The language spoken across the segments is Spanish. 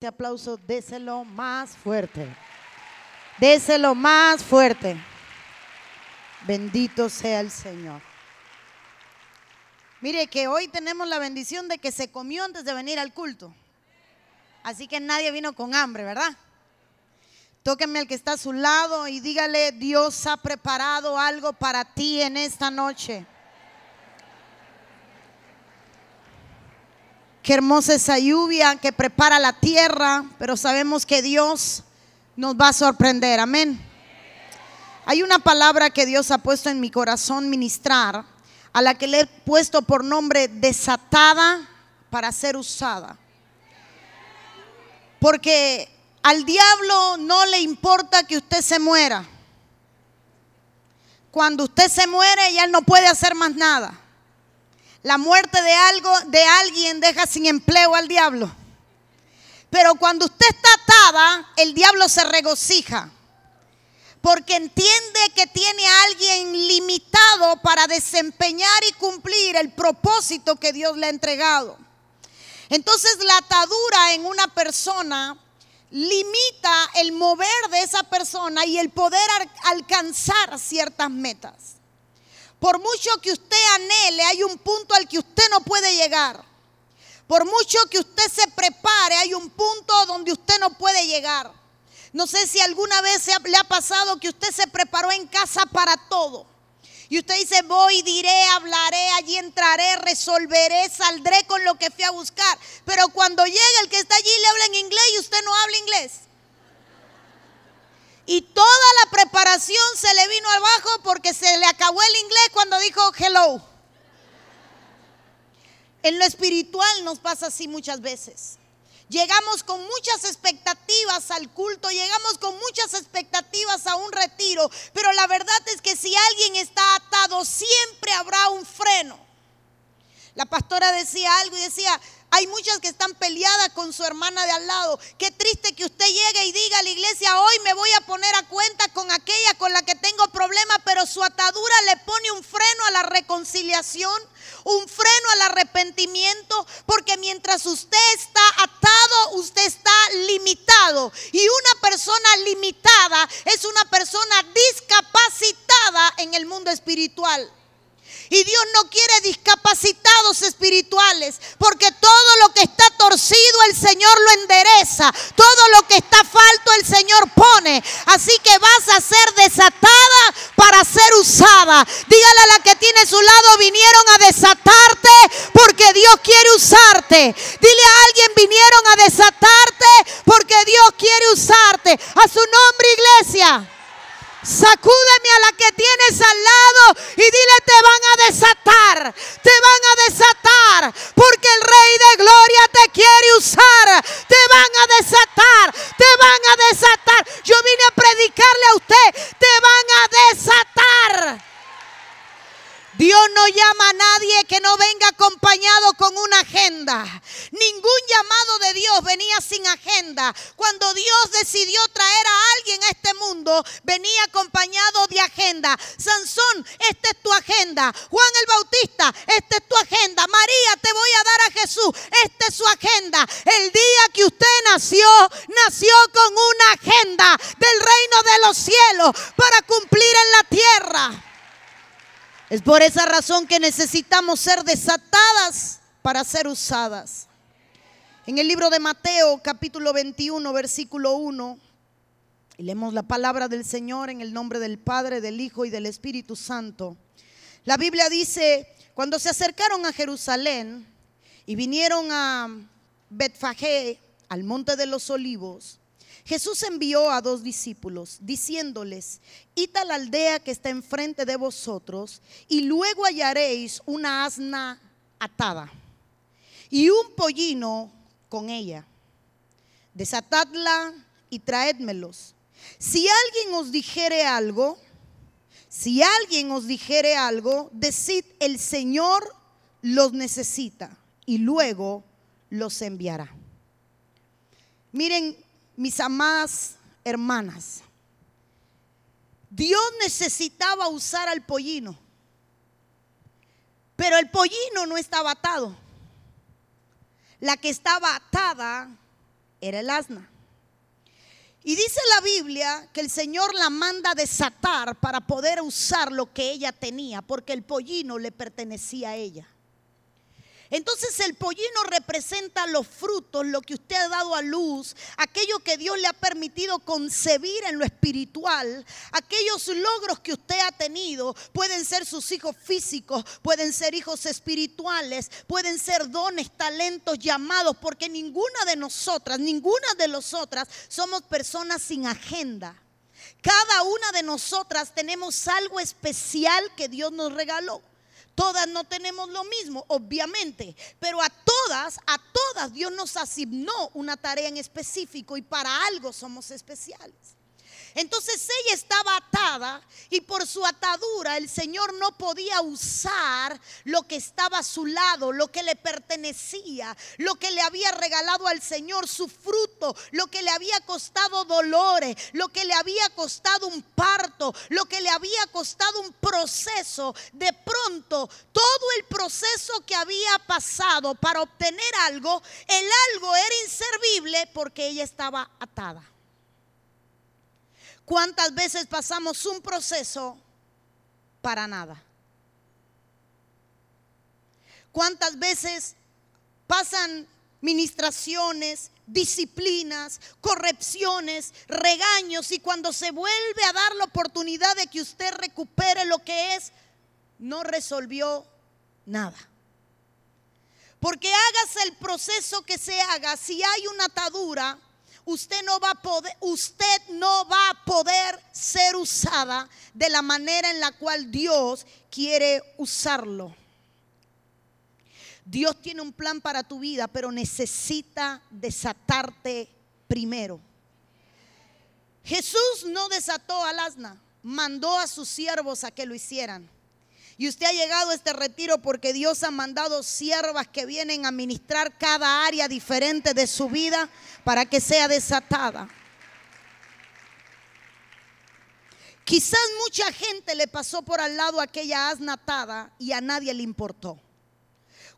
Este aplauso, déselo más fuerte. Déselo más fuerte. Bendito sea el Señor. Mire que hoy tenemos la bendición de que se comió antes de venir al culto. Así que nadie vino con hambre, ¿verdad? Tóquenme al que está a su lado y dígale, Dios ha preparado algo para ti en esta noche. Qué hermosa esa lluvia que prepara la tierra, pero sabemos que Dios nos va a sorprender. Amén. Hay una palabra que Dios ha puesto en mi corazón ministrar, a la que le he puesto por nombre desatada para ser usada. Porque al diablo no le importa que usted se muera. Cuando usted se muere, ya él no puede hacer más nada. La muerte de algo, de alguien deja sin empleo al diablo. Pero cuando usted está atada, el diablo se regocija. Porque entiende que tiene a alguien limitado para desempeñar y cumplir el propósito que Dios le ha entregado. Entonces la atadura en una persona limita el mover de esa persona y el poder alcanzar ciertas metas. Por mucho que usted anhele, hay un punto al que usted no puede llegar. Por mucho que usted se prepare, hay un punto donde usted no puede llegar. No sé si alguna vez le ha pasado que usted se preparó en casa para todo. Y usted dice, voy, diré, hablaré, allí entraré, resolveré, saldré con lo que fui a buscar. Pero cuando llega el que está allí le habla en inglés y usted no habla inglés. Y toda la preparación se le vino abajo porque se le acabó el inglés cuando dijo hello. En lo espiritual nos pasa así muchas veces. Llegamos con muchas expectativas al culto, llegamos con muchas expectativas a un retiro, pero la verdad es que si alguien está atado, siempre habrá un freno. La pastora decía algo y decía, hay muchas que están peleadas con su hermana de al lado. Qué triste que usted llegue y diga a la iglesia, hoy me voy a poner a cuenta con aquella con la que tengo problemas, pero su atadura le pone un freno a la reconciliación, un freno al arrepentimiento, porque mientras usted está atado, usted está limitado. Y una persona limitada es una persona discapacitada en el mundo espiritual. Y Dios no quiere discapacitados espirituales, porque todo lo que está torcido el Señor lo endereza. Todo lo que está falto el Señor pone. Así que vas a ser desatada para ser usada. Dígale a la que tiene su lado, vinieron a desatarte porque Dios quiere usarte. Dile a alguien, vinieron a desatarte porque Dios quiere usarte. A su nombre, iglesia. Sacúdeme a la que tienes al lado y dile te van a desatar, te van a desatar, porque el Rey de Gloria te quiere usar, te van a desatar, te van a desatar. Yo vine a predicarle a usted, te van a desatar. Dios no llama a nadie que no venga acompañado con una agenda. Ningún llamado de Dios venía sin agenda. Cuando Dios decidió traer a alguien a este mundo, venía acompañado de agenda. Sansón, esta es tu agenda. Juan el Bautista, esta es tu agenda. María, te voy a dar a Jesús. Esta es su agenda. El día que usted nació, nació con una agenda del reino de los cielos para cumplir en la tierra. Es por esa razón que necesitamos ser desatadas para ser usadas. En el libro de Mateo capítulo 21 versículo 1, y leemos la palabra del Señor en el nombre del Padre, del Hijo y del Espíritu Santo. La Biblia dice, cuando se acercaron a Jerusalén y vinieron a Betfagé, al monte de los olivos, Jesús envió a dos discípulos diciéndoles, id a la aldea que está enfrente de vosotros y luego hallaréis una asna atada y un pollino con ella. Desatadla y traédmelos. Si alguien os dijere algo, si alguien os dijere algo, decid, el Señor los necesita y luego los enviará. Miren, mis amadas hermanas, Dios necesitaba usar al pollino, pero el pollino no estaba atado. La que estaba atada era el asna. Y dice la Biblia que el Señor la manda desatar para poder usar lo que ella tenía, porque el pollino le pertenecía a ella. Entonces el pollino representa los frutos, lo que usted ha dado a luz, aquello que Dios le ha permitido concebir en lo espiritual, aquellos logros que usted ha tenido, pueden ser sus hijos físicos, pueden ser hijos espirituales, pueden ser dones, talentos, llamados, porque ninguna de nosotras, ninguna de nosotras somos personas sin agenda. Cada una de nosotras tenemos algo especial que Dios nos regaló. Todas no tenemos lo mismo, obviamente, pero a todas, a todas Dios nos asignó una tarea en específico y para algo somos especiales. Entonces ella estaba atada y por su atadura el Señor no podía usar lo que estaba a su lado, lo que le pertenecía, lo que le había regalado al Señor, su fruto, lo que le había costado dolores, lo que le había costado un parto, lo que le había costado un proceso. De pronto, todo el proceso que había pasado para obtener algo, el algo era inservible porque ella estaba atada. ¿Cuántas veces pasamos un proceso para nada? ¿Cuántas veces pasan ministraciones, disciplinas, correcciones, regaños y cuando se vuelve a dar la oportunidad de que usted recupere lo que es, no resolvió nada? Porque hagas el proceso que se haga, si hay una atadura, usted no va a poder, usted no va a poder ser usada de la manera en la cual Dios quiere usarlo. Dios tiene un plan para tu vida, pero necesita desatarte primero. Jesús no desató al asna, mandó a sus siervos a que lo hicieran. Y usted ha llegado a este retiro porque Dios ha mandado siervas que vienen a ministrar cada área diferente de su vida para que sea desatada. Quizás mucha gente le pasó por al lado aquella asna atada y a nadie le importó.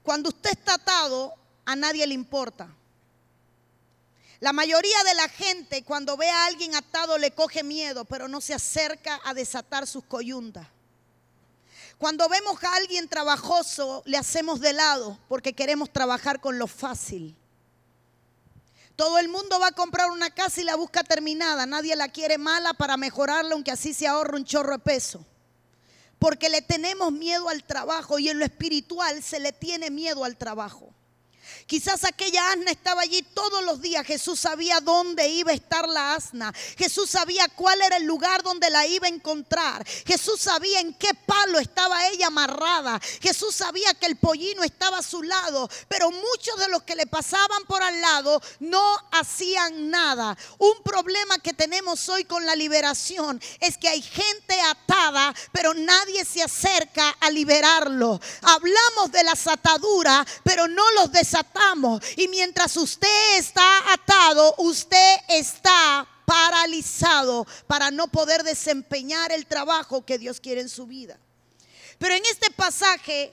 Cuando usted está atado, a nadie le importa. La mayoría de la gente cuando ve a alguien atado le coge miedo, pero no se acerca a desatar sus coyuntas. Cuando vemos a alguien trabajoso, le hacemos de lado porque queremos trabajar con lo fácil. Todo el mundo va a comprar una casa y la busca terminada. Nadie la quiere mala para mejorarla, aunque así se ahorra un chorro de peso. Porque le tenemos miedo al trabajo y en lo espiritual se le tiene miedo al trabajo. Quizás aquella asna estaba allí todos los días. Jesús sabía dónde iba a estar la asna. Jesús sabía cuál era el lugar donde la iba a encontrar. Jesús sabía en qué palo estaba ella amarrada. Jesús sabía que el pollino estaba a su lado. Pero muchos de los que le pasaban por al lado no hacían nada. Un problema que tenemos hoy con la liberación es que hay gente atada, pero nadie se acerca a liberarlo. Hablamos de las ataduras, pero no los desatamos y mientras usted está atado, usted está paralizado para no poder desempeñar el trabajo que Dios quiere en su vida. Pero en este pasaje,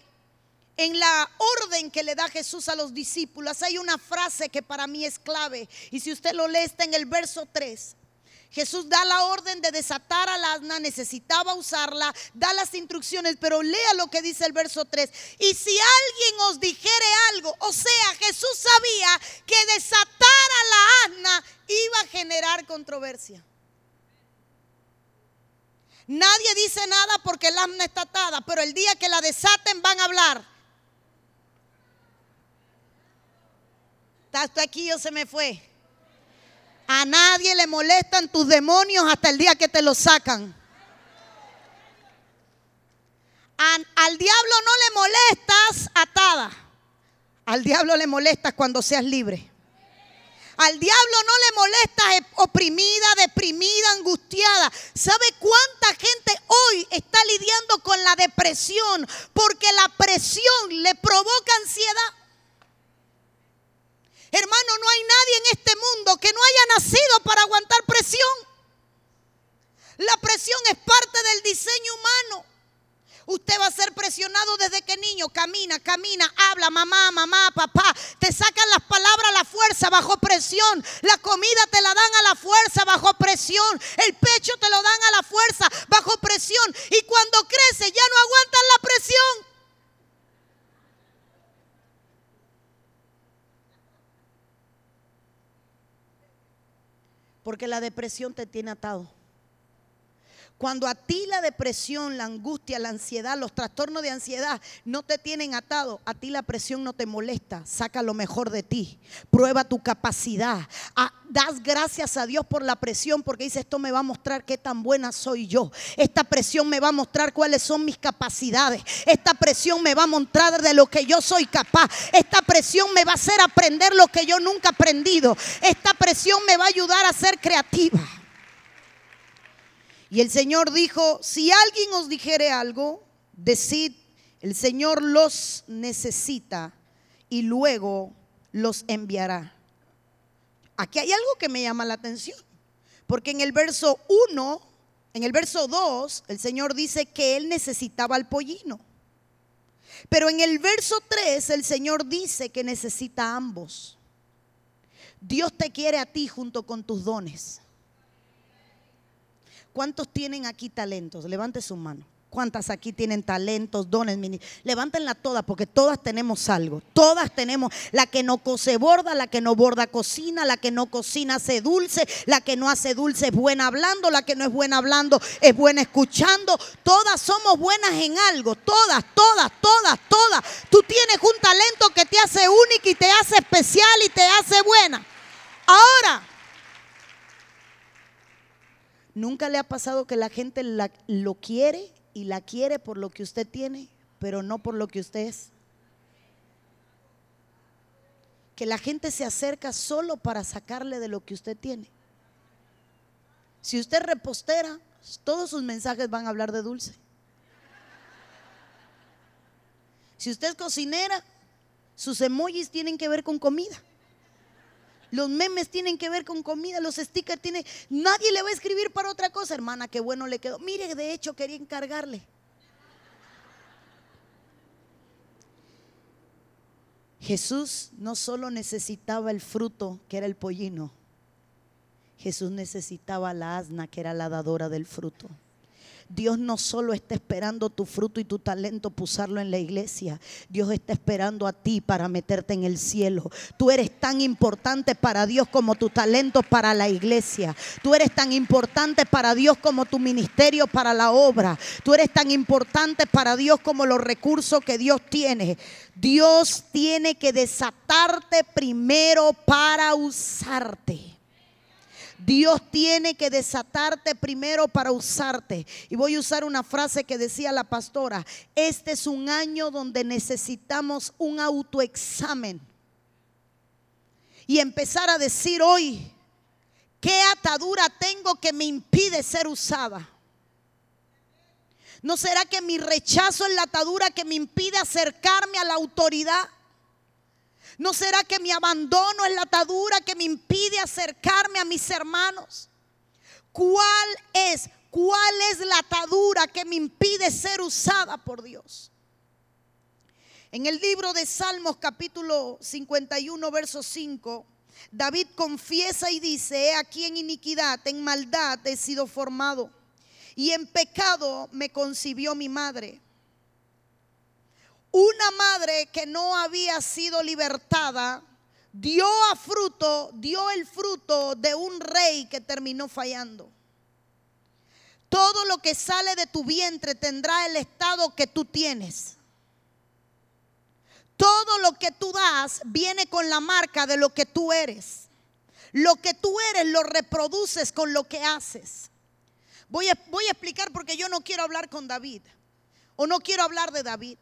en la orden que le da Jesús a los discípulos, hay una frase que para mí es clave. Y si usted lo lee, está en el verso 3. Jesús da la orden de desatar al asna, necesitaba usarla, da las instrucciones, pero lea lo que dice el verso 3. Y si alguien os dijere algo, o sea, Jesús sabía que desatar a la asna iba a generar controversia. Nadie dice nada porque el asna está atada, pero el día que la desaten van a hablar. Hasta aquí yo se me fue. A nadie le molestan tus demonios hasta el día que te los sacan. al diablo no le molestas atada. Al diablo le molestas cuando seas libre. Al diablo no le molestas oprimida, deprimida, angustiada. ¿Sabe cuánta gente hoy está lidiando con la depresión? Porque la presión le provoca ansiedad. Hermano, no hay nadie en este mundo que no haya nacido para aguantar presión. La presión es parte del diseño humano. Usted va a ser presionado desde que niño camina, camina, habla, mamá, mamá, papá. Te sacan las palabras a la fuerza bajo presión. La comida te la dan a la fuerza bajo presión. El pecho te lo dan a la fuerza bajo presión. Y cuando crece ya no aguantan la presión. Porque la depresión te tiene atado. Cuando a ti la depresión, la angustia, la ansiedad, los trastornos de ansiedad no te tienen atado, a ti la presión no te molesta, saca lo mejor de ti, prueba tu capacidad, ah, das gracias a Dios por la presión porque dice esto me va a mostrar qué tan buena soy yo, esta presión me va a mostrar cuáles son mis capacidades, esta presión me va a mostrar de lo que yo soy capaz, esta presión me va a hacer aprender lo que yo nunca he aprendido, esta presión me va a ayudar a ser creativa. Y el Señor dijo, si alguien os dijere algo, decid, el Señor los necesita y luego los enviará. Aquí hay algo que me llama la atención, porque en el verso 1, en el verso 2, el Señor dice que Él necesitaba al pollino. Pero en el verso 3 el Señor dice que necesita a ambos. Dios te quiere a ti junto con tus dones. ¿Cuántos tienen aquí talentos? Levante su mano. ¿Cuántas aquí tienen talentos, dones? Levántenla todas porque todas tenemos algo. Todas tenemos. La que no cose borda, la que no borda cocina, la que no cocina hace dulce, la que no hace dulce es buena hablando, la que no es buena hablando es buena escuchando. Todas somos buenas en algo. Todas, todas, todas, todas. Tú tienes un talento que te hace única y te hace especial y te hace buena. Ahora, ¿Nunca le ha pasado que la gente lo quiere y la quiere por lo que usted tiene, pero no por lo que usted es? Que la gente se acerca solo para sacarle de lo que usted tiene. Si usted repostera, todos sus mensajes van a hablar de dulce. Si usted es cocinera, sus emojis tienen que ver con comida. Los memes tienen que ver con comida, los stickers tienen... Nadie le va a escribir para otra cosa, hermana, qué bueno le quedó. Mire, de hecho quería encargarle. Jesús no solo necesitaba el fruto, que era el pollino, Jesús necesitaba la asna, que era la dadora del fruto. Dios no solo está esperando tu fruto y tu talento pusarlo en la iglesia. Dios está esperando a ti para meterte en el cielo. Tú eres tan importante para Dios como tu talento para la iglesia. Tú eres tan importante para Dios como tu ministerio para la obra. Tú eres tan importante para Dios como los recursos que Dios tiene. Dios tiene que desatarte primero para usarte. Dios tiene que desatarte primero para usarte. Y voy a usar una frase que decía la pastora. Este es un año donde necesitamos un autoexamen. Y empezar a decir hoy, ¿qué atadura tengo que me impide ser usada? ¿No será que mi rechazo es la atadura que me impide acercarme a la autoridad? ¿No será que mi abandono es la atadura que me impide acercarme a mis hermanos? ¿Cuál es? ¿Cuál es la atadura que me impide ser usada por Dios? En el libro de Salmos capítulo 51, verso 5, David confiesa y dice, he aquí en iniquidad, en maldad he sido formado, y en pecado me concibió mi madre. Una madre que no había sido libertada dio a fruto, dio el fruto de un rey que terminó fallando. Todo lo que sale de tu vientre tendrá el estado que tú tienes. Todo lo que tú das viene con la marca de lo que tú eres. Lo que tú eres lo reproduces con lo que haces. Voy a, voy a explicar porque yo no quiero hablar con David o no quiero hablar de David.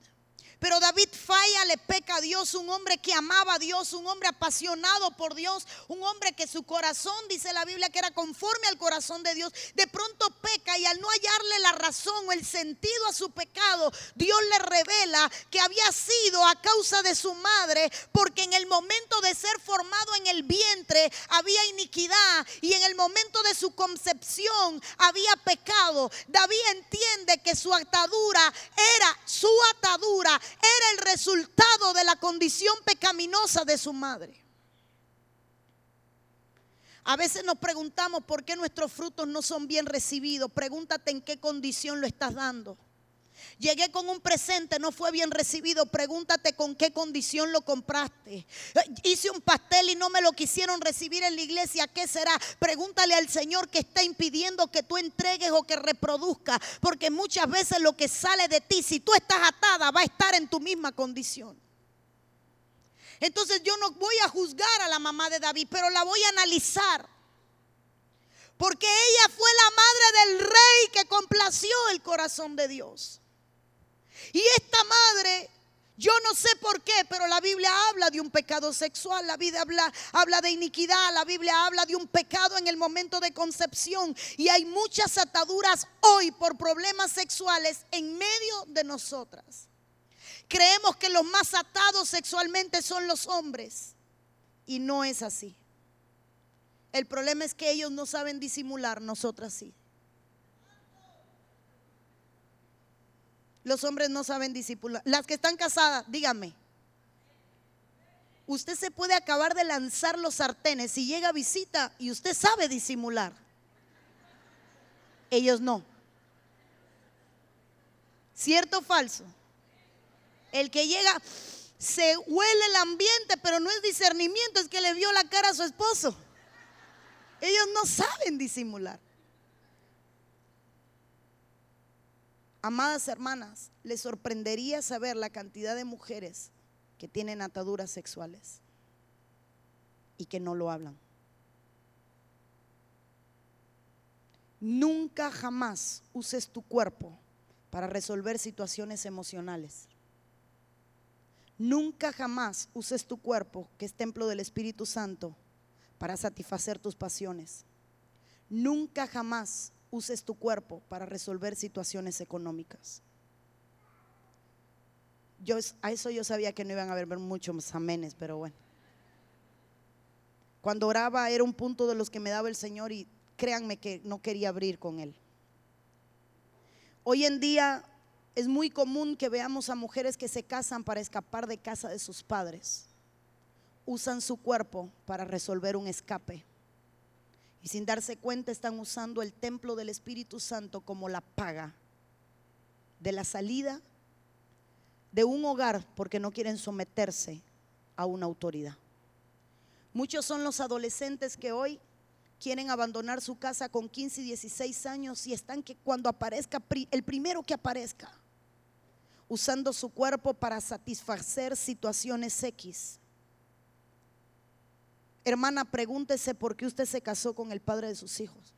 Pero David falla, le peca a Dios, un hombre que amaba a Dios, un hombre apasionado por Dios, un hombre que su corazón, dice la Biblia, que era conforme al corazón de Dios, de pronto peca y al no hallarle la razón o el sentido a su pecado, Dios le revela que había sido a causa de su madre, porque en el momento de ser formado en el vientre había iniquidad y en el momento de su concepción había pecado. David entiende que su atadura era era el resultado de la condición pecaminosa de su madre. A veces nos preguntamos por qué nuestros frutos no son bien recibidos. Pregúntate en qué condición lo estás dando. Llegué con un presente, no fue bien recibido. Pregúntate con qué condición lo compraste. Hice un pastel y no me lo quisieron recibir en la iglesia. ¿Qué será? Pregúntale al Señor que está impidiendo que tú entregues o que reproduzca. Porque muchas veces lo que sale de ti, si tú estás atada, va a estar en tu misma condición. Entonces yo no voy a juzgar a la mamá de David, pero la voy a analizar. Porque ella fue la madre del rey que complació el corazón de Dios. Y esta madre, yo no sé por qué, pero la Biblia habla de un pecado sexual, la Biblia habla, habla de iniquidad, la Biblia habla de un pecado en el momento de concepción. Y hay muchas ataduras hoy por problemas sexuales en medio de nosotras. Creemos que los más atados sexualmente son los hombres. Y no es así. El problema es que ellos no saben disimular, nosotras sí. Los hombres no saben disimular. Las que están casadas, dígame. Usted se puede acabar de lanzar los sartenes si llega a visita y usted sabe disimular. Ellos no. ¿Cierto o falso? El que llega se huele el ambiente, pero no es discernimiento, es que le vio la cara a su esposo. Ellos no saben disimular. Amadas hermanas, les sorprendería saber la cantidad de mujeres que tienen ataduras sexuales y que no lo hablan. Nunca jamás uses tu cuerpo para resolver situaciones emocionales. Nunca jamás uses tu cuerpo, que es templo del Espíritu Santo, para satisfacer tus pasiones. Nunca jamás uses tu cuerpo para resolver situaciones económicas. Yo, a eso yo sabía que no iban a haber muchos amenes, pero bueno. Cuando oraba era un punto de los que me daba el Señor y créanme que no quería abrir con Él. Hoy en día es muy común que veamos a mujeres que se casan para escapar de casa de sus padres. Usan su cuerpo para resolver un escape y sin darse cuenta están usando el templo del Espíritu Santo como la paga de la salida de un hogar porque no quieren someterse a una autoridad. Muchos son los adolescentes que hoy quieren abandonar su casa con 15 y 16 años y están que cuando aparezca el primero que aparezca usando su cuerpo para satisfacer situaciones X Hermana, pregúntese por qué usted se casó con el padre de sus hijos.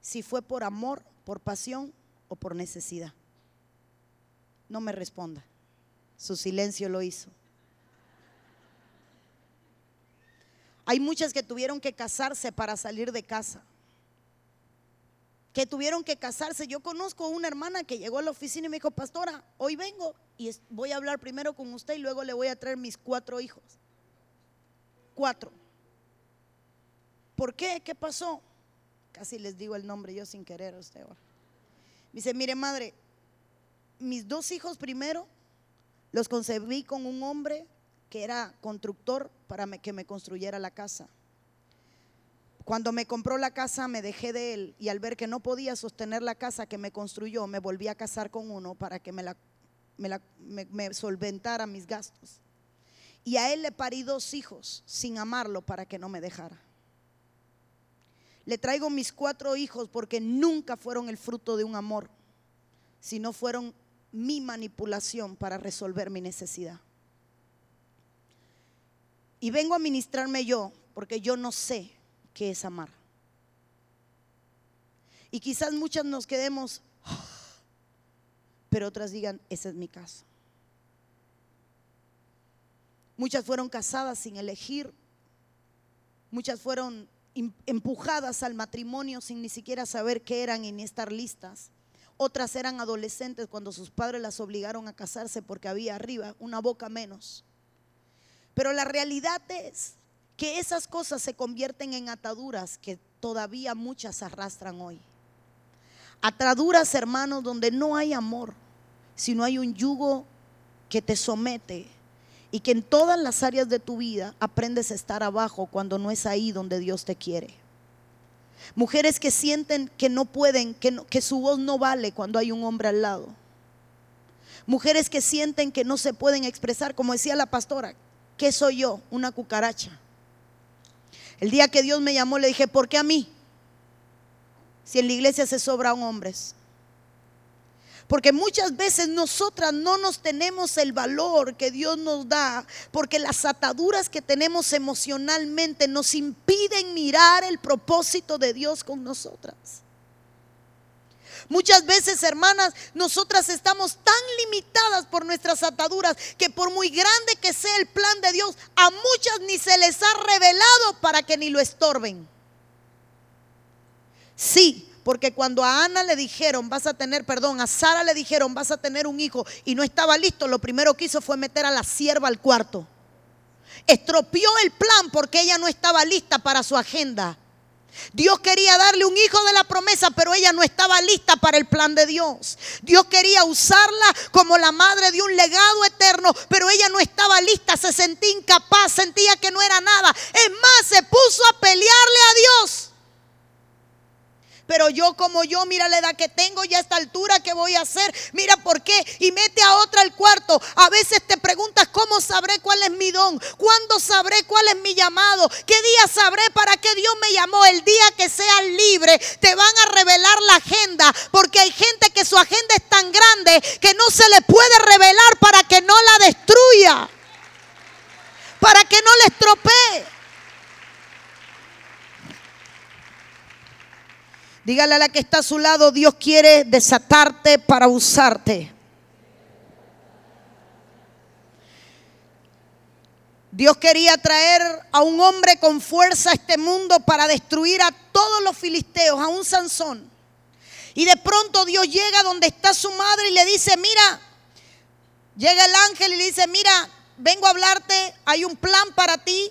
Si fue por amor, por pasión o por necesidad. No me responda. Su silencio lo hizo. Hay muchas que tuvieron que casarse para salir de casa. Que tuvieron que casarse. Yo conozco una hermana que llegó a la oficina y me dijo, pastora, hoy vengo y voy a hablar primero con usted y luego le voy a traer mis cuatro hijos. Cuatro. ¿Por qué? ¿Qué pasó? Casi les digo el nombre yo sin querer a usted. Dice, mire madre, mis dos hijos primero los concebí con un hombre que era constructor para que me construyera la casa. Cuando me compró la casa me dejé de él y al ver que no podía sostener la casa que me construyó, me volví a casar con uno para que me, la, me, solventara mis gastos. Y a él le parí dos hijos sin amarlo para que no me dejara. Le traigo mis cuatro hijos porque nunca fueron el fruto de un amor, sino fueron mi manipulación para resolver mi necesidad. Y vengo a ministrarme yo porque yo no sé qué es amar. Y quizás muchas nos quedemos, pero otras digan, ese es mi caso. Muchas fueron casadas sin elegir, muchas fueron empujadas al matrimonio sin ni siquiera saber qué eran y ni estar listas. Otras eran adolescentes cuando sus padres las obligaron a casarse porque había arriba una boca menos. Pero la realidad es que esas cosas se convierten en ataduras que todavía muchas arrastran hoy. Ataduras, hermanos, donde no hay amor, sino hay un yugo que te somete y que en todas las áreas de tu vida aprendes a estar abajo cuando no es ahí donde Dios te quiere. Mujeres que sienten que no pueden, que, que su voz no vale cuando hay un hombre al lado. Mujeres que sienten que no se pueden expresar, como decía la pastora, ¿qué soy yo? Una cucaracha. El día que Dios me llamó le dije, ¿por qué a mí? Si en la iglesia se sobran hombres. Porque muchas veces nosotras no nos tenemos el valor que Dios nos da, porque las ataduras que tenemos emocionalmente nos impiden mirar el propósito de Dios con nosotras. Muchas veces, hermanas, nosotras estamos tan limitadas por nuestras ataduras que por muy grande que sea el plan de Dios, a muchas ni se les ha revelado para que ni lo estorben. Sí, porque cuando a Ana le dijeron, vas a tener, perdón, a Sara le dijeron, vas a tener un hijo y no estaba listo, lo primero que hizo fue meter a la sierva al cuarto. Estropeó el plan porque ella no estaba lista para su agenda. Dios quería darle un hijo de la promesa, pero ella no estaba lista para el plan de Dios. Dios quería usarla como la madre de un legado eterno, pero ella no estaba lista, se sentía incapaz, sentía que no era nada. Es más, se puso a pelearle a Dios. Pero yo como yo, mira la edad que tengo ya a esta altura, ¿qué voy a hacer? Mira por qué. Y mete a otra al cuarto. A veces te preguntas, ¿cómo sabré cuál es mi don? ¿Cuándo sabré cuál es mi llamado? ¿Qué día sabré para qué Dios me llamó? El día que seas libre, te van a revelar la agenda. Porque hay gente que su agenda es tan grande que no se le puede revelar para que no la destruya. Para que no le estropee. Dígale a la que está a su lado, Dios quiere desatarte para usarte. Dios quería traer a un hombre con fuerza a este mundo para destruir a todos los filisteos, a un Sansón. Y de pronto Dios llega donde está su madre y le dice, mira, llega el ángel y le dice, mira, vengo a hablarte, hay un plan para ti,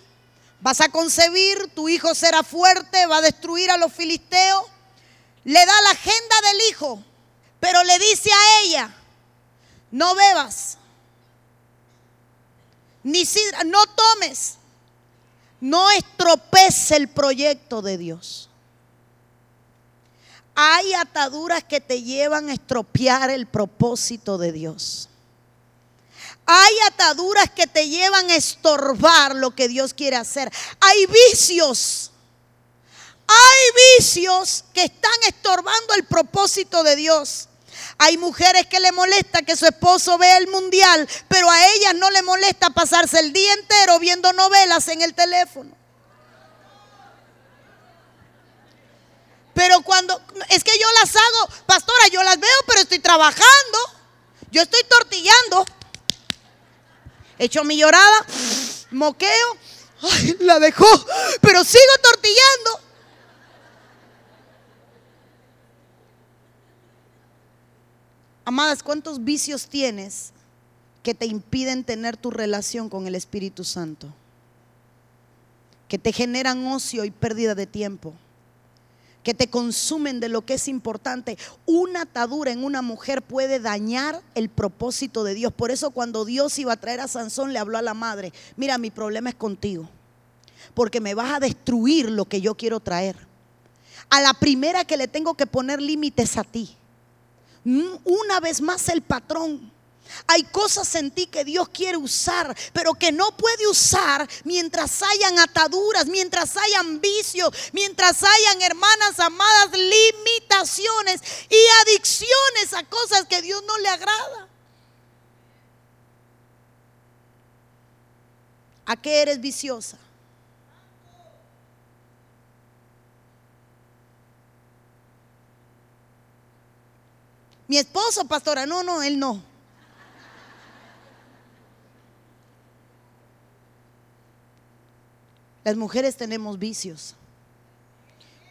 vas a concebir, tu hijo será fuerte, va a destruir a los filisteos le da la agenda del hijo, pero le dice a ella, no bebas, ni sidra, no tomes, no estropees el proyecto de Dios. Hay ataduras que te llevan a estropear el propósito de Dios. Hay ataduras que te llevan a estorbar lo que Dios quiere hacer. Hay vicios hay vicios que están estorbando el propósito de Dios. Hay mujeres que le molesta que su esposo vea el mundial, pero a ellas no le molesta pasarse el día entero viendo novelas en el teléfono. Pero cuando, es que yo las hago, pastora, yo las veo, pero estoy trabajando. Yo estoy tortillando. Hecho mi llorada, moqueo, la dejó, pero sigo tortillando. Amadas, ¿cuántos vicios tienes que te impiden tener tu relación con el Espíritu Santo? Que te generan ocio y pérdida de tiempo. Que te consumen de lo que es importante. Una atadura en una mujer puede dañar el propósito de Dios. Por eso cuando Dios iba a traer a Sansón le habló a la madre, mira, mi problema es contigo. Porque me vas a destruir lo que yo quiero traer. A la primera que le tengo que poner límites a ti una vez más el patrón. Hay cosas en ti que Dios quiere usar, pero que no puede usar mientras hayan ataduras, mientras hayan vicios, mientras hayan hermanas amadas limitaciones y adicciones a cosas que Dios no le agrada. ¿A qué eres viciosa? Mi esposo, pastora, no, no, él no. Las mujeres tenemos vicios.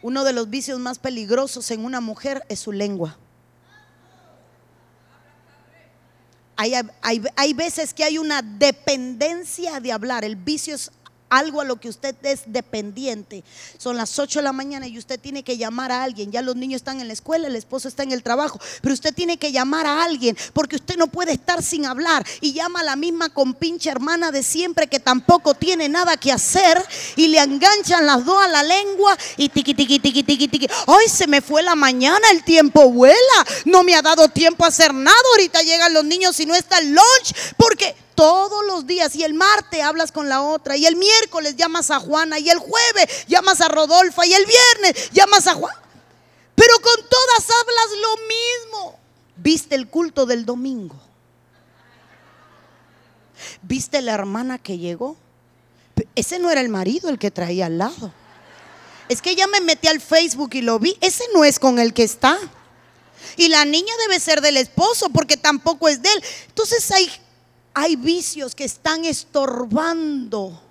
Uno de los vicios más peligrosos en una mujer es su lengua. Hay, hay, veces que hay una dependencia de hablar. El vicio es algo a lo que usted es dependiente. Son las 8 de la mañana y usted tiene que llamar a alguien. Ya los niños están en la escuela, el esposo está en el trabajo, pero usted tiene que llamar a alguien porque usted no puede estar sin hablar. Y llama a la misma compinche hermana de siempre que tampoco tiene nada que hacer y le enganchan las dos a la lengua y tiqui, tiqui, tiqui, tiqui, tiqui. Hoy se me fue la mañana, el tiempo vuela. No me ha dado tiempo a hacer nada. Ahorita llegan los niños y no está el lunch porque todos los días y el martes hablas con la otra y el miércoles llamas a Juana y el jueves llamas a Rodolfa y el viernes llamas a Juan. Pero con todas hablas lo mismo. ¿Viste el culto del domingo? ¿Viste la hermana que llegó? Ese no era el marido el que traía al lado. Es que ya me metí al Facebook y lo vi. Ese no es con el que está. Y la niña debe ser del esposo porque tampoco es de él. Entonces hay hay vicios que están estorbando.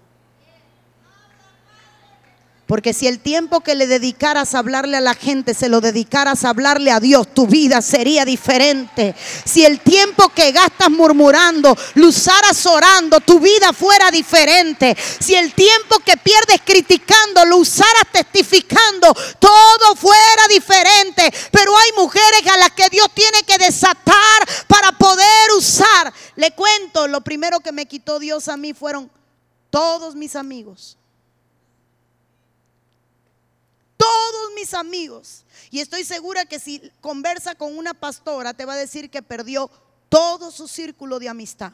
Porque si el tiempo que le dedicaras a hablarle a la gente se lo dedicaras a hablarle a Dios, tu vida sería diferente. Si el tiempo que gastas murmurando lo usaras orando, tu vida fuera diferente. Si el tiempo que pierdes criticando lo usaras testificando, todo fuera diferente. Pero hay mujeres a las que Dios tiene que desatar para poder usar. Le cuento, lo primero que me quitó Dios a mí fueron todos mis amigos todos mis amigos. Y estoy segura que si conversa con una pastora, te va a decir que perdió todo su círculo de amistad.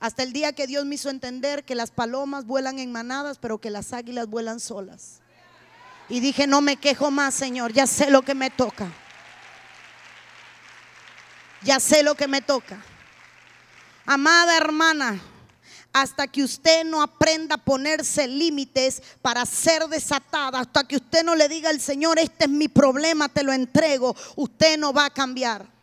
Hasta el día que Dios me hizo entender que las palomas vuelan en manadas, pero que las águilas vuelan solas. Y dije, no me quejo más, Señor, ya sé lo que me toca. Ya sé lo que me toca. Amada hermana, hasta que usted no aprenda a ponerse límites para ser desatada, hasta que usted no le diga al Señor, este es mi problema, te lo entrego, usted no va a cambiar.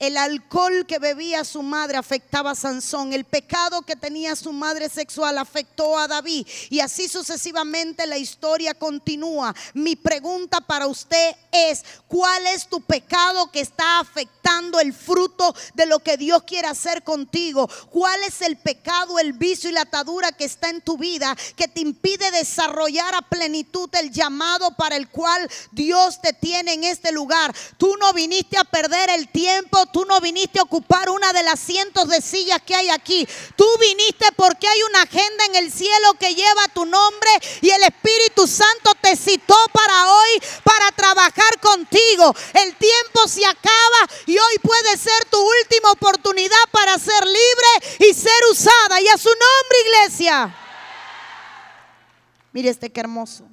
El alcohol que bebía su madre afectaba a Sansón. El pecado que tenía su madre sexual afectó a David. Y así sucesivamente la historia continúa. Mi pregunta para usted es, ¿cuál es tu pecado que está afectando el fruto de lo que Dios quiere hacer contigo? ¿Cuál es el pecado, el vicio y la atadura que está en tu vida que te impide desarrollar a plenitud el llamado para el cual Dios te tiene en este lugar? Tú no viniste a perder el tiempo tú no viniste a ocupar una de las cientos de sillas que hay aquí. Tú viniste porque hay una agenda en el cielo que lleva tu nombre y el Espíritu Santo te citó para hoy para trabajar contigo. El tiempo se acaba y hoy puede ser tu última oportunidad para ser libre y ser usada. Y a su nombre, iglesia. Mire este que hermoso.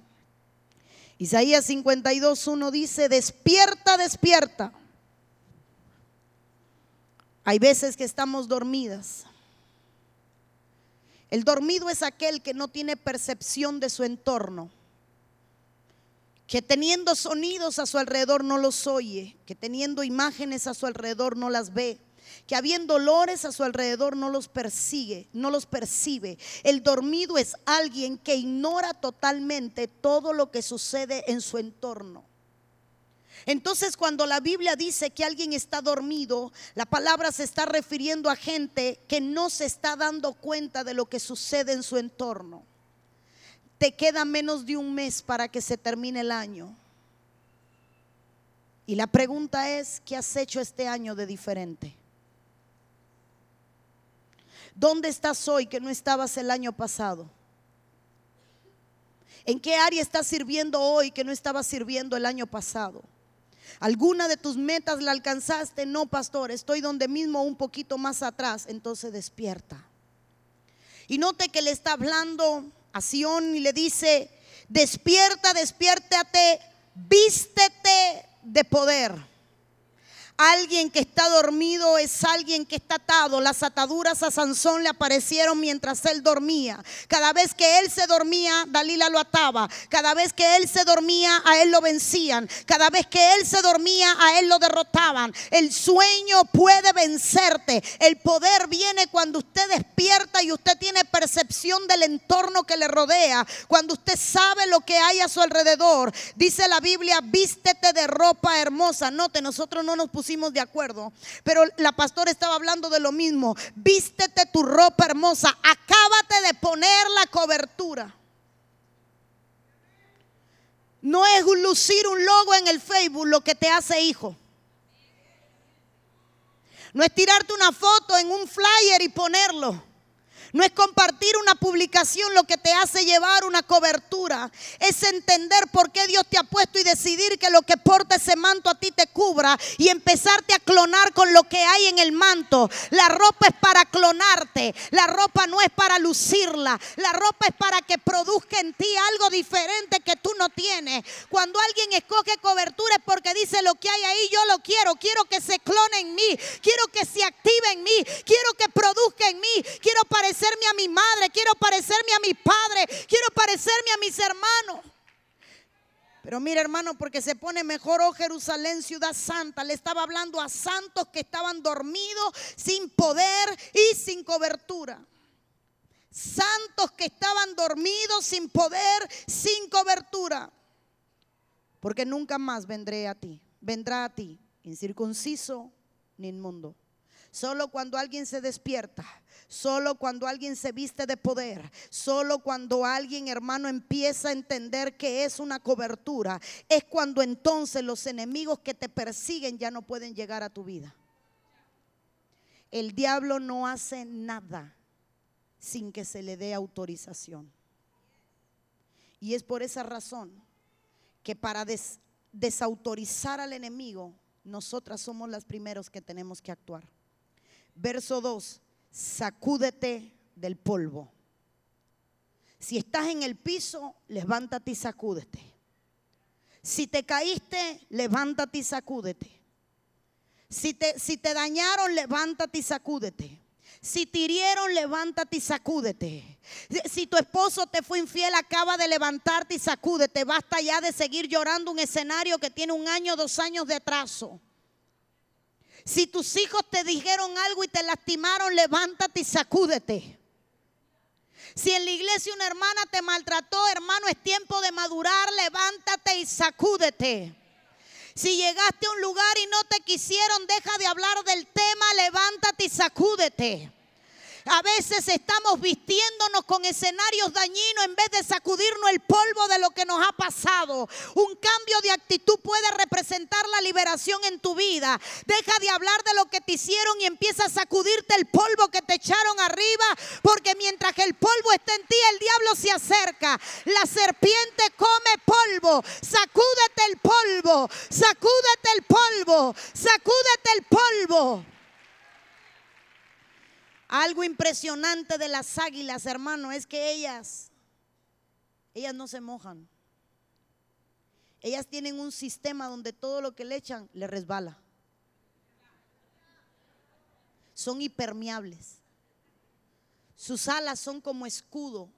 Isaías 52.1 dice, despierta, despierta hay veces que estamos dormidas. El dormido es aquel que no tiene percepción de su entorno, que teniendo sonidos a su alrededor no los oye, que teniendo imágenes a su alrededor no las ve, que habiendo olores a su alrededor no los persigue, no los percibe. El dormido es alguien que ignora totalmente todo lo que sucede en su entorno. Entonces cuando la Biblia dice que alguien está dormido, la palabra se está refiriendo a gente que no se está dando cuenta de lo que sucede en su entorno. Te queda menos de un mes para que se termine el año. Y la pregunta es, ¿qué has hecho este año de diferente? ¿Dónde estás hoy que no estabas el año pasado? ¿En qué área estás sirviendo hoy que no estabas sirviendo el año pasado? ¿Alguna de tus metas la alcanzaste? No, pastor, estoy donde mismo un poquito más atrás. Entonces despierta. Y note que le está hablando a Sión y le dice, despierta, despiértate, vístete de poder. Alguien que está dormido es alguien que está atado. Las ataduras a Sansón le aparecieron mientras él dormía. Cada vez que él se dormía, Dalila lo ataba. Cada vez que él se dormía, a él lo vencían. Cada vez que él se dormía, a él lo derrotaban. El sueño puede vencerte. El poder viene cuando usted despierta y usted tiene percepción del entorno que le rodea. Cuando usted sabe lo que hay a su alrededor. Dice la Biblia, vístete de ropa hermosa. Note, nosotros no nos pusimos de acuerdo, pero la pastora estaba hablando de lo mismo. Vístete tu ropa hermosa, acábate de poner la cobertura. No es lucir un logo en el Facebook lo que te hace hijo. No es tirarte una foto en un flyer y ponerlo. No es compartir una publicación lo que te hace llevar una cobertura. Es entender por qué Dios te ha puesto y decidir que lo que porta ese manto a ti te cubra y empezarte a clonar con lo que hay en el manto. La ropa es para clonarte. La ropa no es para lucirla. La ropa es para que produzca en ti algo diferente que tú no tienes. Cuando alguien escoge cobertura es porque dice lo que hay ahí yo lo quiero. Quiero que se clone en mí. Quiero que se active en mí. Quiero que produzca en mí. Quiero parecer parecerme a mi madre, quiero parecerme a mi padre, quiero parecerme a mis hermanos. Pero mira hermano, porque se pone mejor, oh Jerusalén, ciudad santa. Le estaba hablando a santos que estaban dormidos, sin poder y sin cobertura. Santos que estaban dormidos, sin poder, sin cobertura. Porque nunca más vendré a ti, vendrá a ti, incircunciso ni inmundo. Solo cuando alguien se despierta Solo cuando alguien se viste de poder, solo cuando alguien, hermano, empieza a entender que es una cobertura, es cuando entonces los enemigos que te persiguen ya no pueden llegar a tu vida. El diablo no hace nada sin que se le dé autorización. Y es por esa razón que para desautorizar al enemigo, nosotras somos las primeros que tenemos que actuar. Verso 2 sacúdete del polvo. Si estás en el piso, levántate y sacúdete. Si te caíste, levántate y sacúdete. Si te, si te dañaron, levántate y sacúdete. Si te hirieron, levántate y sacúdete. Si tu esposo te fue infiel, acaba de levantarte y sacúdete. Basta ya de seguir llorando un escenario que tiene un año, dos años de atraso. Si tus hijos te dijeron algo y te lastimaron, levántate y sacúdete. Si en la iglesia una hermana te maltrató, hermano, es tiempo de madurar, levántate y sacúdete. Si llegaste a un lugar y no te quisieron, deja de hablar del tema, levántate y sacúdete. A veces estamos vistiéndonos con escenarios dañinos en vez de sacudirnos el polvo de lo que nos ha pasado. Un cambio de actitud puede representar la liberación en tu vida. Deja de hablar de lo que te hicieron y empieza a sacudirte el polvo que te echaron arriba, porque mientras que el polvo está en ti, el diablo se acerca. La serpiente come polvo. Sacúdete el polvo, sacúdete el polvo, sacúdete el polvo. Algo impresionante de las águilas, hermano, es que ellas, ellas no se mojan. Ellas tienen un sistema donde todo lo que le echan le resbala. Son hipermeables. Sus alas son como escudo.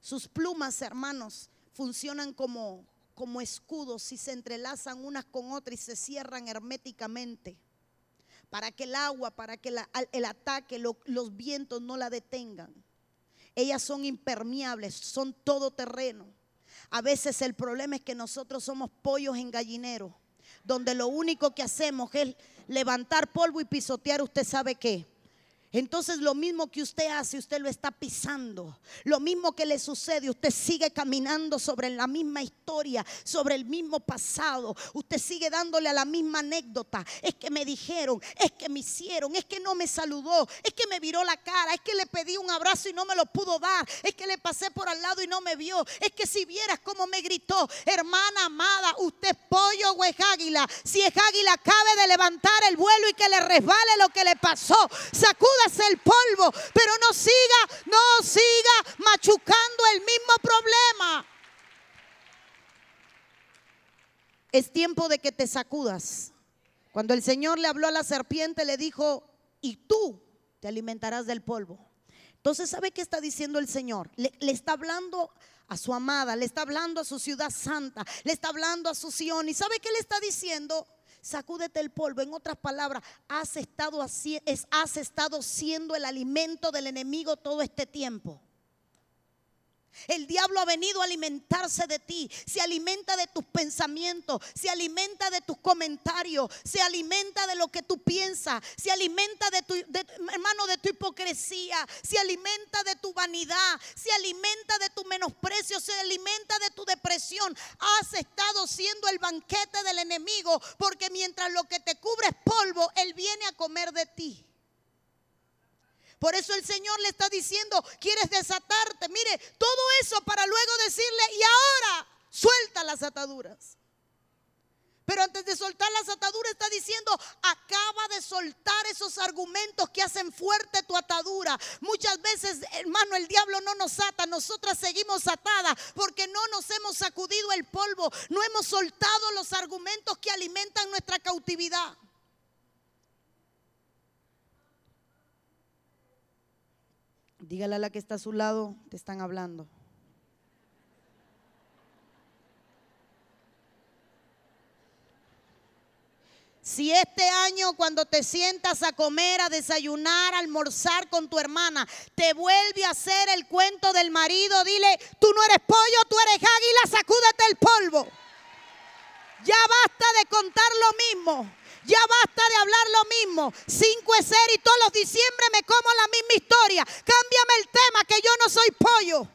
Sus plumas, hermanos, funcionan como, como escudos y se entrelazan unas con otras y se cierran herméticamente para que el agua, para que el ataque, los vientos no la detengan. Ellas son impermeables, son todoterreno. A veces el problema es que nosotros somos pollos en gallinero, donde lo único que hacemos es levantar polvo y pisotear, usted sabe qué entonces lo mismo que usted hace, usted lo está pisando. Lo mismo que le sucede, usted sigue caminando sobre la misma historia, sobre el mismo pasado. Usted sigue dándole a la misma anécdota. Es que me dijeron, es que me hicieron, es que no me saludó, es que me viró la cara, es que le pedí un abrazo y no me lo pudo dar, es que le pasé por al lado y no me vio. Es que si vieras cómo me gritó, hermana amada, usted es pollo o es águila. Si es águila, cabe de levantar el vuelo y que le resbale lo que le pasó. El polvo, pero no siga, no siga machucando el mismo problema. Es tiempo de que te sacudas. Cuando el Señor le habló a la serpiente, le dijo, y tú te alimentarás del polvo. Entonces, ¿sabe qué está diciendo el Señor? Le, le, está hablando a su amada, le está hablando a su ciudad santa, le está hablando a su Sion. ¿Y sabe qué le está diciendo? Sacúdete el polvo. En otras palabras, has estado, has estado siendo el alimento del enemigo todo este tiempo. El diablo ha venido a alimentarse de ti, se alimenta de tus pensamientos, se alimenta de tus comentarios, se alimenta de lo que tú piensas, se alimenta de tu, hermano, de tu hipocresía, se alimenta de tu vanidad, se alimenta de tu menosprecio, se alimenta de tu depresión. Has estado siendo el banquete del enemigo porque mientras lo que te cubre es polvo, él viene a comer de ti. Por eso el Señor le está diciendo, quieres desatarte. Mire, todo eso para luego decirle, y ahora suelta las ataduras. Pero antes de soltar las ataduras está diciendo, acaba de soltar esos argumentos que hacen fuerte tu atadura. Muchas veces, hermano, el diablo no nos ata, nosotras seguimos atadas porque no nos hemos sacudido el polvo, no hemos soltado los argumentos que alimentan nuestra cautividad. Dígale a la que está a su lado, te están hablando. Si este año cuando te sientas a comer, a desayunar, a almorzar con tu hermana, te vuelve a hacer el cuento del marido, dile, tú no eres pollo, tú eres águila, sacúdete el polvo. Ya basta de contar lo mismo. Ya basta de hablar lo mismo. Cinco es ser y todos los diciembre me como la misma historia. Cámbiame el tema que yo no soy pollo.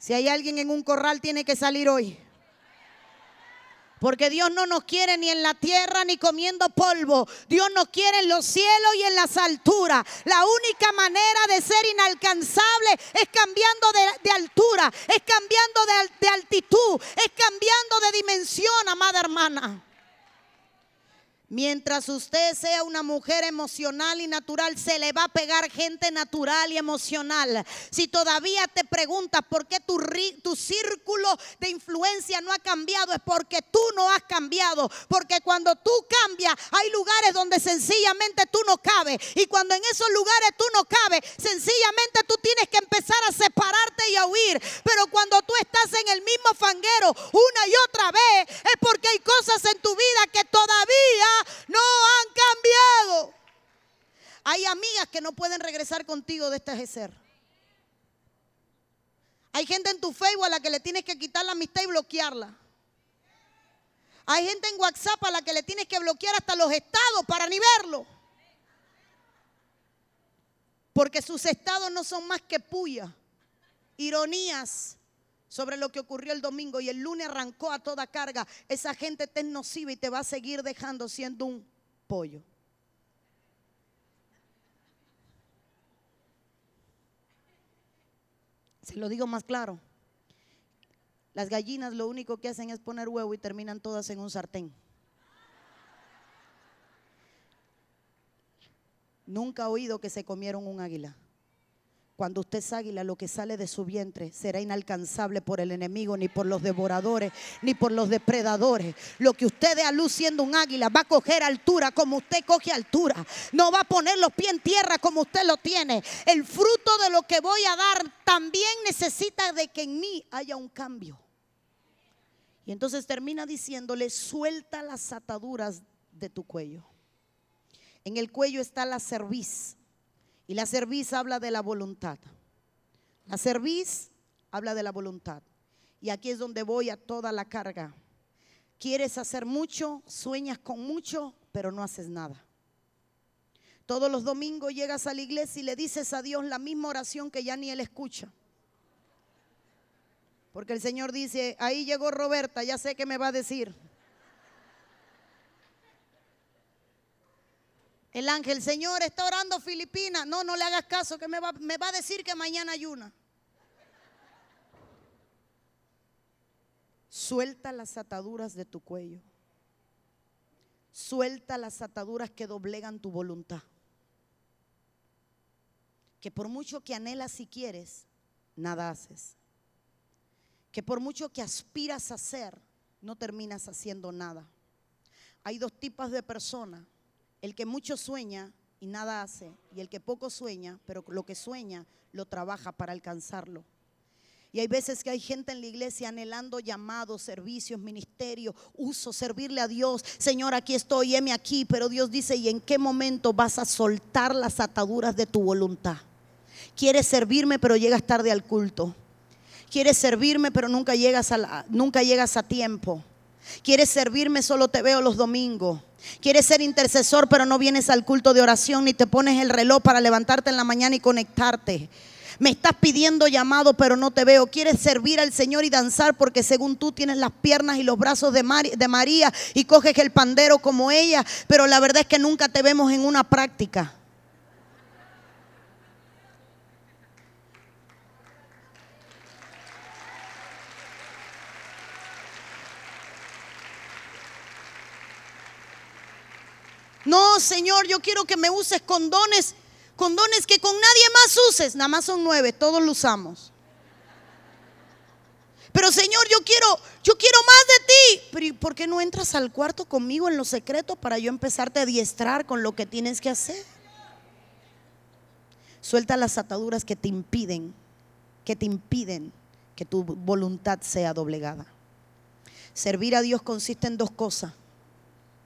Si hay alguien en un corral tiene que salir hoy. Porque Dios no nos quiere ni en la tierra ni comiendo polvo. Dios nos quiere en los cielos y en las alturas. La única manera de ser inalcanzable es cambiando de, altura, es cambiando de, de altitud, es cambiando de dimensión, amada hermana. Mientras usted sea una mujer emocional y natural, se le va a pegar gente natural y emocional. Si todavía te preguntas por qué tu, círculo de influencia no ha cambiado, es porque tú no has cambiado. Porque cuando tú cambias, hay lugares donde sencillamente tú no cabes. Y cuando en esos lugares tú no cabes, sencillamente tú tienes que empezar a separarte y a huir. Pero cuando tú estás en el mismo fanguero una y otra vez, es porque hay cosas en tu vida que todavía no han cambiado. Hay amigas que no pueden regresar contigo de este ejercer. Hay gente en tu Facebook a la que le tienes que quitar la amistad y bloquearla. Hay gente en WhatsApp a la que le tienes que bloquear hasta los estados para ni verlo. Porque sus estados no son más que puya, ironías, sobre lo que ocurrió el domingo y el lunes arrancó a toda carga, esa gente te es nociva y te va a seguir dejando siendo un pollo. Se lo digo más claro. Las gallinas lo único que hacen es poner huevo y terminan todas en un sartén. Nunca he oído que se comieron un águila. Cuando usted es águila, lo que sale de su vientre será inalcanzable por el enemigo, ni por los devoradores, ni por los depredadores. Lo que usted dé a luz siendo un águila va a coger altura como usted coge altura. No va a poner los pies en tierra como usted lo tiene. El fruto de lo que voy a dar también necesita de que en mí haya un cambio. Y entonces termina diciéndole, suelta las ataduras de tu cuello. En el cuello está la cerviz y la cerviz habla de la voluntad. La cerviz habla de la voluntad. Y aquí es donde voy a toda la carga. Quieres hacer mucho, sueñas con mucho, pero no haces nada. Todos los domingos llegas a la iglesia y le dices a Dios la misma oración que ya ni Él escucha. Porque el Señor dice, ahí llegó Roberta, ya sé qué me va a decir. El ángel, Señor, está orando Filipina. No, no le hagas caso, que me va, a decir que mañana ayuna. Suelta las ataduras de tu cuello. Suelta las ataduras que doblegan tu voluntad. Que por mucho que anhelas y quieres, nada haces. Que por mucho que aspiras a hacer, no terminas haciendo nada. hay dos tipos de personas. El que mucho sueña y nada hace. Y el que poco sueña, pero lo que sueña lo trabaja para alcanzarlo. Y hay veces que hay gente en la iglesia anhelando llamados, servicios, ministerios, uso, servirle a Dios. Señor, aquí estoy, heme aquí. Pero Dios dice, ¿y en qué momento vas a soltar las ataduras de tu voluntad? Quieres servirme, pero llegas tarde al culto. Quieres servirme, pero nunca llegas a, nunca llegas a tiempo. Quieres servirme, solo te veo los domingos. Quieres ser intercesor, pero no vienes al culto de oración ni te pones el reloj para levantarte en la mañana y conectarte. Me estás pidiendo llamado, pero no te veo. Quieres servir al Señor y danzar porque según tú tienes las piernas y los brazos de, de María y coges el pandero como ella, pero la verdad es que nunca te vemos en una práctica. No, Señor, yo quiero que me uses con dones con dones que con nadie más uses. Nada más son nueve, todos lo usamos. Pero Señor, yo quiero, yo quiero más de ti. Pero ¿por qué no entras al cuarto conmigo en lo secreto para yo empezarte a adiestrar con lo que tienes que hacer? Suelta las ataduras que te impiden, que te impiden que tu voluntad sea doblegada. Servir a Dios consiste en dos cosas: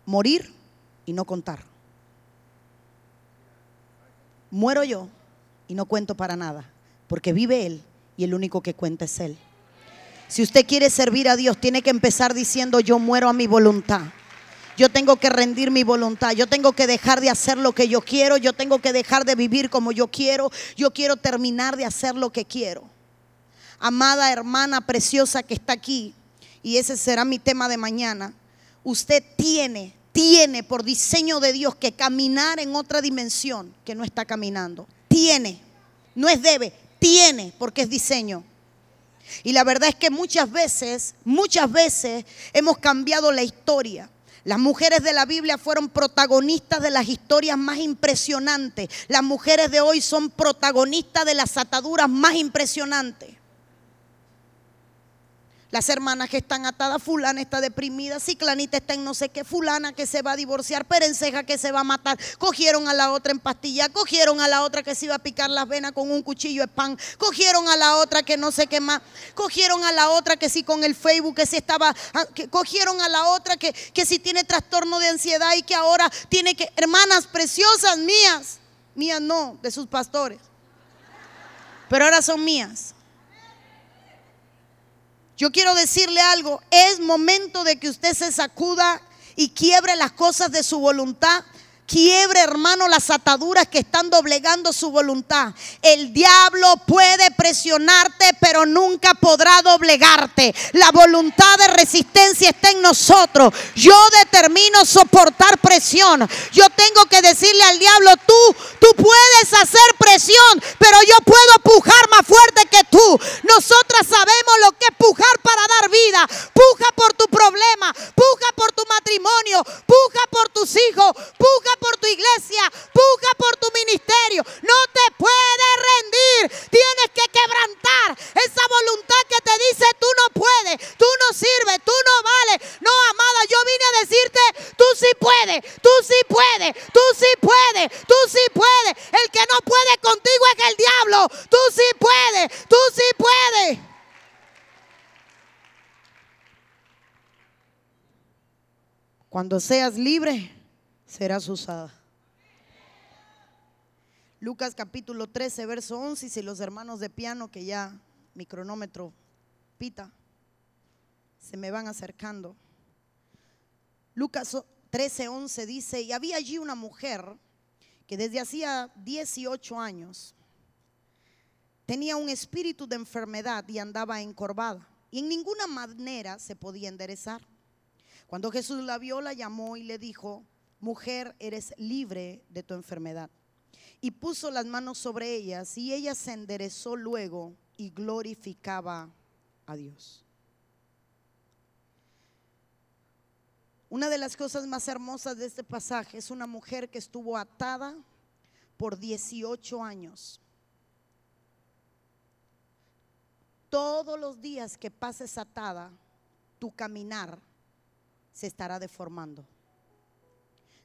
morir y no contar muero yo y no cuento para nada, porque vive Él y el único que cuenta es Él. Si usted quiere servir a Dios, tiene que empezar diciendo, yo muero a mi voluntad. Yo tengo que rendir mi voluntad. Yo tengo que dejar de hacer lo que yo quiero. Yo tengo que dejar de vivir como yo quiero. Yo quiero terminar de hacer lo que quiero. Amada hermana preciosa que está aquí, y ese será mi tema de mañana, usted tiene tiene por diseño de Dios que caminar en otra dimensión que no está caminando. Tiene, no es debe, tiene porque es diseño. Y la verdad es que muchas veces, muchas veces hemos cambiado la historia. Las mujeres de la Biblia fueron protagonistas de las historias más impresionantes. Las mujeres de hoy son protagonistas de las ataduras más impresionantes. Las hermanas que están atadas, fulana está deprimida, ciclanita está en no sé qué, fulana que se va a divorciar, perenceja que se va a matar. Cogieron a la otra en pastilla, cogieron a la otra que se iba a picar las venas con un cuchillo de pan, cogieron a la otra que no sé qué más, cogieron a la otra que sí con el Facebook que se estaba, ah, cogieron a la otra que, que sí tiene trastorno de ansiedad y que ahora tiene que, hermanas preciosas mías, mías no, de sus pastores, pero ahora son mías. Yo quiero decirle algo, es momento de que usted se sacuda y quiebre las cosas de su voluntad Quiebre, hermano, las ataduras que están doblegando su voluntad. El diablo puede presionarte, pero nunca podrá doblegarte. La voluntad de resistencia está en nosotros. Yo determino soportar presión. Yo tengo que decirle al diablo, tú, tú puedes hacer presión, pero yo puedo pujar más fuerte que tú. Nosotras sabemos lo que es pujar para dar vida. Puja por tu problema, puja por tu matrimonio, puja por tus hijos, puja por tu iglesia, puja por tu ministerio. No te puedes rendir. Tienes que quebrantar esa voluntad que te dice tú no puedes, tú no sirves, tú no vales. No, amada, yo vine a decirte, tú sí puedes, tú sí puedes, tú sí puedes, tú sí puedes. El que no puede contigo es el diablo. Tú sí puedes, tú sí puedes. Cuando seas libre, serás usada. Lucas capítulo 13, verso 11, y si los hermanos de piano, que ya mi cronómetro pita, se me van acercando. Lucas 13, 11 dice, y había allí una mujer que desde hacía 18 años tenía un espíritu de enfermedad y andaba encorvada, y en ninguna manera se podía enderezar. Cuando Jesús la vio, la llamó y le dijo, mujer, eres libre de tu enfermedad. Y puso las manos sobre ellas y ella se enderezó luego y glorificaba a Dios. Una de las cosas más hermosas de este pasaje es una mujer que estuvo atada por 18 años. Todos los días que pases atada, tu caminar se estará deformando.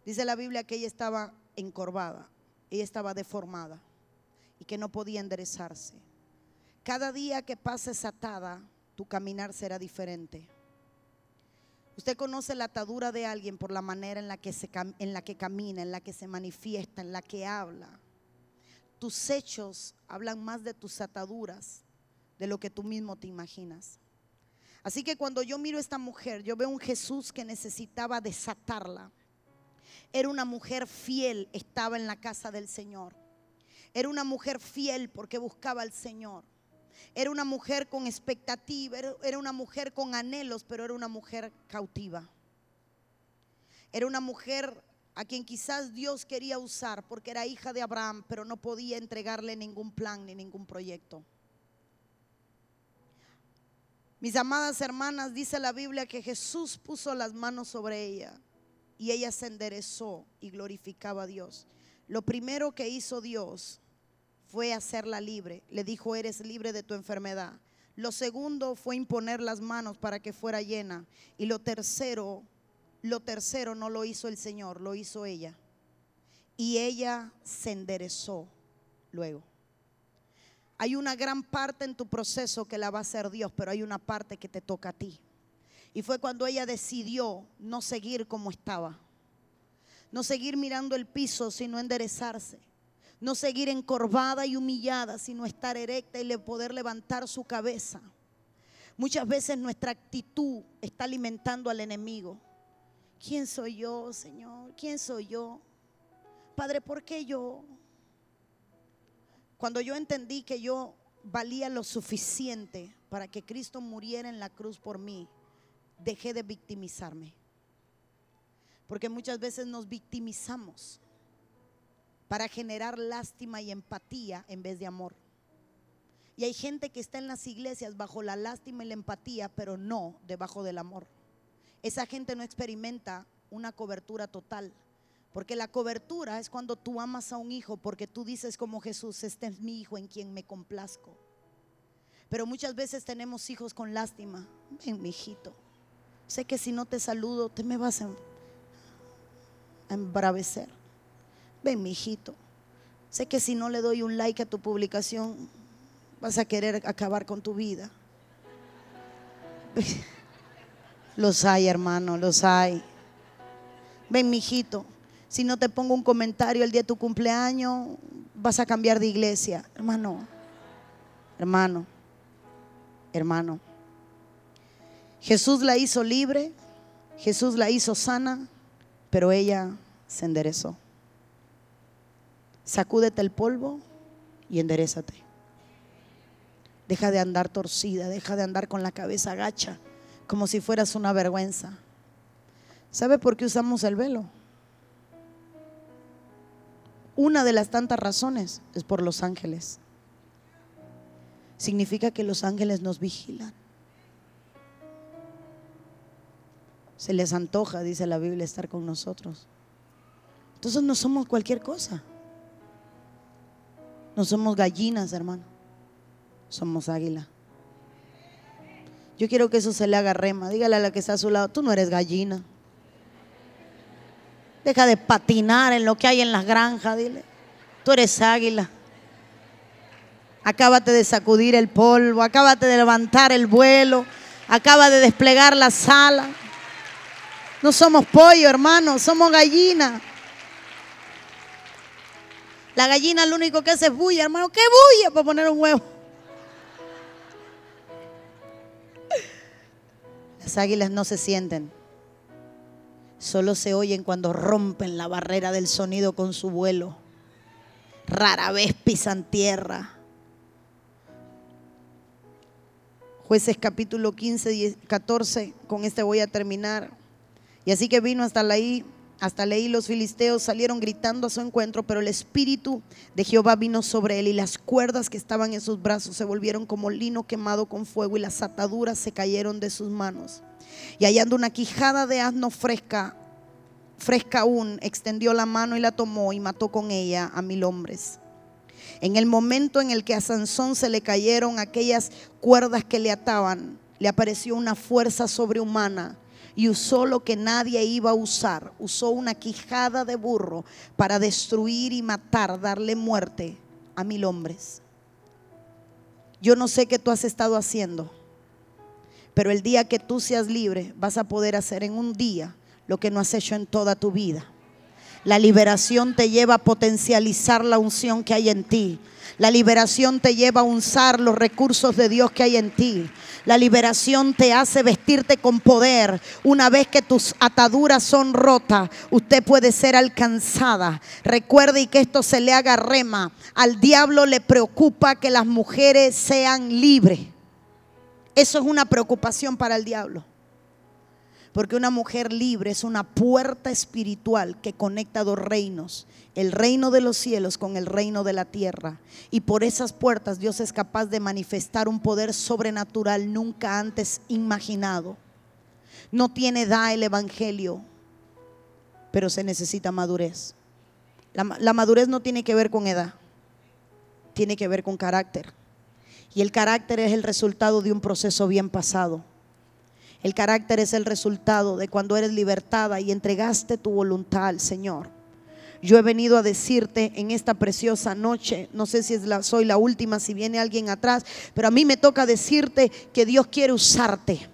Dice la Biblia que ella estaba encorvada, ella estaba deformada y que no podía enderezarse. Cada día que pases atada, tu caminar será diferente. Usted conoce la atadura de alguien por la manera en la que, se, en la que camina, en la que se manifiesta, en la que habla. Tus hechos hablan más de tus ataduras de lo que tú mismo te imaginas. Así que cuando yo miro a esta mujer, yo veo un Jesús que necesitaba desatarla. Era una mujer fiel, estaba en la casa del Señor. Era una mujer fiel porque buscaba al Señor. Era una mujer con expectativa, era una mujer con anhelos, pero era una mujer cautiva. Era una mujer a quien quizás Dios quería usar porque era hija de Abraham, pero no podía entregarle ningún plan ni ningún proyecto. Mis amadas hermanas, dice la Biblia que Jesús puso las manos sobre ella y ella se enderezó y glorificaba a Dios. Lo primero que hizo Dios fue hacerla libre. Le dijo, eres libre de tu enfermedad. Lo segundo fue imponer las manos para que fuera llena. Y lo tercero, lo tercero no lo hizo el Señor, lo hizo ella. Y ella se enderezó luego. Hay una gran parte en tu proceso que la va a hacer Dios, pero hay una parte que te toca a ti. Y fue cuando ella decidió no seguir como estaba. No seguir mirando el piso, sino enderezarse no seguir encorvada y humillada, sino estar erecta y poder levantar su cabeza. Muchas veces nuestra actitud está alimentando al enemigo. ¿Quién soy yo, Señor? ¿Quién soy yo? Padre, ¿por qué yo? Cuando yo entendí que yo valía lo suficiente para que Cristo muriera en la cruz por mí, dejé de victimizarme. Porque muchas veces nos victimizamos para generar lástima y empatía en vez de amor. Y hay gente que está en las iglesias bajo la lástima y la empatía, pero no debajo del amor. Esa gente no experimenta una cobertura total. Porque la cobertura es cuando tú amas a un hijo, porque tú dices como Jesús, este es mi hijo en quien me complazco. Pero muchas veces tenemos hijos con lástima. Ven, mi hijito. Sé que si no te saludo, te me vas a embravecer. Ven, mi hijito. Sé que si no le doy un like a tu publicación, vas a querer acabar con tu vida. Los hay, hermano, los hay. Ven, mi hijito. Si no te pongo un comentario el día de tu cumpleaños, vas a cambiar de iglesia. Hermano, hermano, hermano. Jesús la hizo libre, Jesús la hizo sana, pero ella se enderezó. Sacúdete el polvo y enderezate. Deja de andar torcida, deja de andar con la cabeza agacha, como si fueras una vergüenza. ¿Sabe por qué usamos el velo? Una de las tantas razones es por los ángeles. Significa que los ángeles nos vigilan. Se les antoja, dice la Biblia, estar con nosotros. Entonces no somos cualquier cosa. No somos gallinas, hermano. Somos águila. Yo quiero que eso se le haga rema. Dígale a la que está a su lado, tú no eres gallina. Deja de patinar en lo que hay en las granjas, dile. Tú eres águila. Acábate de sacudir el polvo, acábate de levantar el vuelo, acaba de desplegar la sala. No somos pollo, hermano, somos gallina. La gallina lo único que hace es bulla, hermano. ¿Qué bulla para poner un huevo? Las águilas no se sienten. Solo se oyen cuando rompen la barrera del sonido con su vuelo. Rara vez pisan tierra. Jueces capítulo 15, 14, con este voy a terminar. Y así que vino hasta la I hasta leí los filisteos salieron gritando a su encuentro, pero el espíritu de Jehová vino sobre él y las cuerdas que estaban en sus brazos se volvieron como lino quemado con fuego y las ataduras se cayeron de sus manos. Y hallando una quijada de asno fresca, fresca aún, extendió la mano y la tomó y mató con ella a mil hombres. En el momento en el que a Sansón se le cayeron aquellas cuerdas que le ataban, le apareció una fuerza sobrehumana y usó lo que nadie iba a usar. Usó una quijada de burro para destruir y matar, darle muerte a mil hombres. Yo no sé qué tú has estado haciendo, pero el día que tú seas libre vas a poder hacer en un día lo que no has hecho en toda tu vida. La liberación te lleva a potencializar la unción que hay en ti. La liberación te lleva a usar los recursos de Dios que hay en ti. La liberación te hace vestirte con poder. Una vez que tus ataduras son rotas, usted puede ser alcanzada. Recuerde y que esto se le haga rema. Al diablo le preocupa que las mujeres sean libres. Eso es una preocupación para el diablo. Porque una mujer libre es una puerta espiritual que conecta dos reinos, el reino de los cielos con el reino de la tierra. Y por esas puertas Dios es capaz de manifestar un poder sobrenatural nunca antes imaginado. No tiene edad el Evangelio, pero se necesita madurez. La, la madurez no tiene que ver con edad, tiene que ver con carácter. Y el carácter es el resultado de un proceso bien pasado. El carácter es el resultado de cuando eres libertada y entregaste tu voluntad al Señor. Yo he venido a decirte en esta preciosa noche, no sé si soy la última, si viene alguien atrás, pero a mí me toca decirte que Dios quiere usarte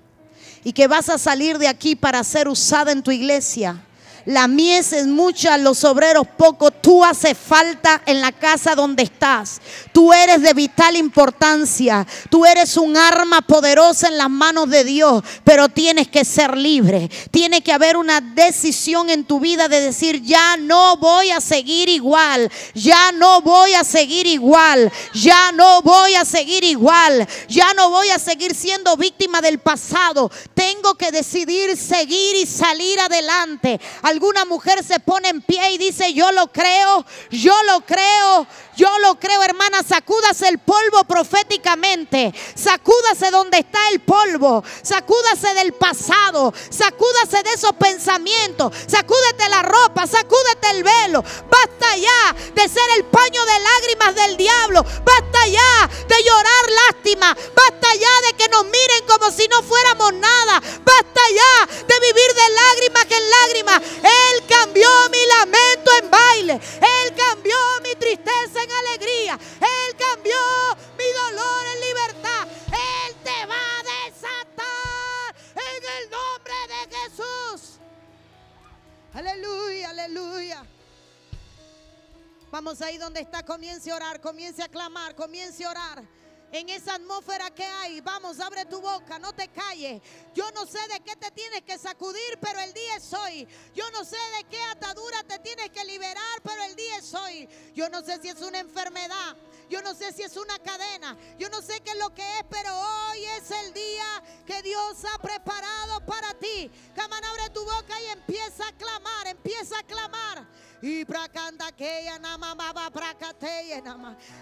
y que vas a salir de aquí para ser usada en tu iglesia la mies es mucha, los obreros poco. Tú haces falta en la casa donde estás. Tú eres de vital importancia. Tú eres un arma poderosa en las manos de Dios, pero tienes que ser libre. Tiene que haber una decisión en tu vida de decir, ya no voy a seguir igual. Ya no voy a seguir igual. Ya no voy a seguir igual. Ya no voy a seguir siendo víctima del pasado. Tengo que decidir seguir y salir adelante alguna mujer se pone en pie y dice, yo lo creo, yo lo creo, yo lo creo, hermana, sacúdase el polvo proféticamente. Sacúdase donde está el polvo. Sacúdase del pasado. Sacúdase de esos pensamientos. Sacúdete la ropa. Sacúdete el velo. Basta ya de ser el paño de lágrimas del diablo. Basta ya de llorar lástima. Basta ya de que nos miren como si no fuéramos nada. Basta ya de vivir de lágrimas que en lágrimas. Él cambió mi lamento en baile. Él cambió mi tristeza en alegría. Él cambió mi dolor en libertad. Él te va a desatar en el nombre de Jesús. Aleluya, aleluya. Vamos ahí donde está, comience a orar, comience a clamar, comience a orar en esa atmósfera que hay. Vamos, abre tu boca, no te calles. Yo no sé de qué te tienes que sacudir, pero el día es hoy. Yo no sé de qué atadura te tienes que liberar, pero el día es hoy. Yo no sé si es una enfermedad. Yo no sé si es una cadena. Yo no sé qué es lo que es, pero hoy es el día que Dios ha preparado para ti. Caman, abre tu boca y empieza a clamar, empieza a clamar. Y que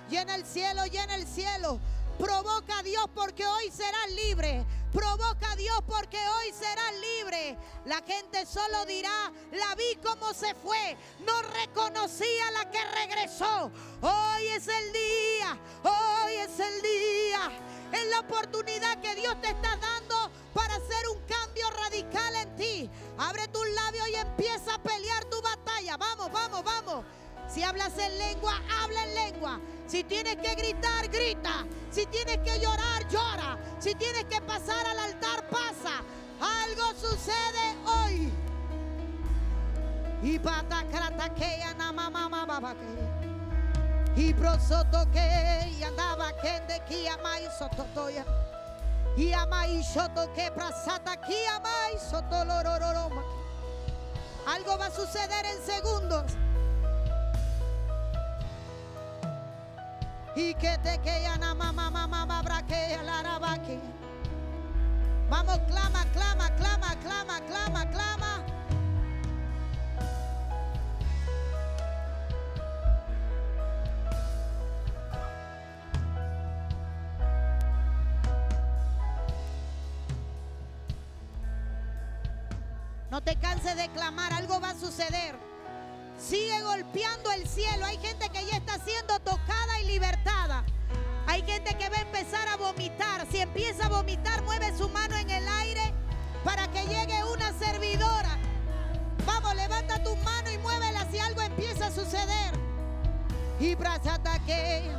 Llena el cielo, llena el cielo. Provoca a Dios porque hoy serás libre. Provoca a Dios porque hoy serás libre. La gente solo dirá, la vi como se fue. No reconocía la que regresó. Hoy es el día. Hoy es el día. Es la oportunidad que Dios te está dando para hacer un cambio radical en ti. Abre tus labios y empieza a pelear tu batalla. Vamos, vamos, vamos. Si hablas en lengua, habla en lengua. Si tienes que gritar, grita. Si tienes que llorar, llora. Si tienes que pasar al altar, pasa. Algo sucede hoy. Y y prosoto que y andaba que de que ama y sototoya. Y ama y soto que prasata que ama y sotolororoma. Algo va a suceder en segundos. y que te que mamá mamá mamá braque la que Vamos, clama, clama, clama, clama, clama, clama. No te canses de clamar, algo va a suceder. Sigue golpeando el cielo. Hay gente que ya está siendo tocada y libertada. Hay gente que va a empezar a vomitar. Si empieza a vomitar, mueve su mano en el aire para que llegue una servidora. Vamos, levanta tu mano y muévela si algo empieza a suceder. Y que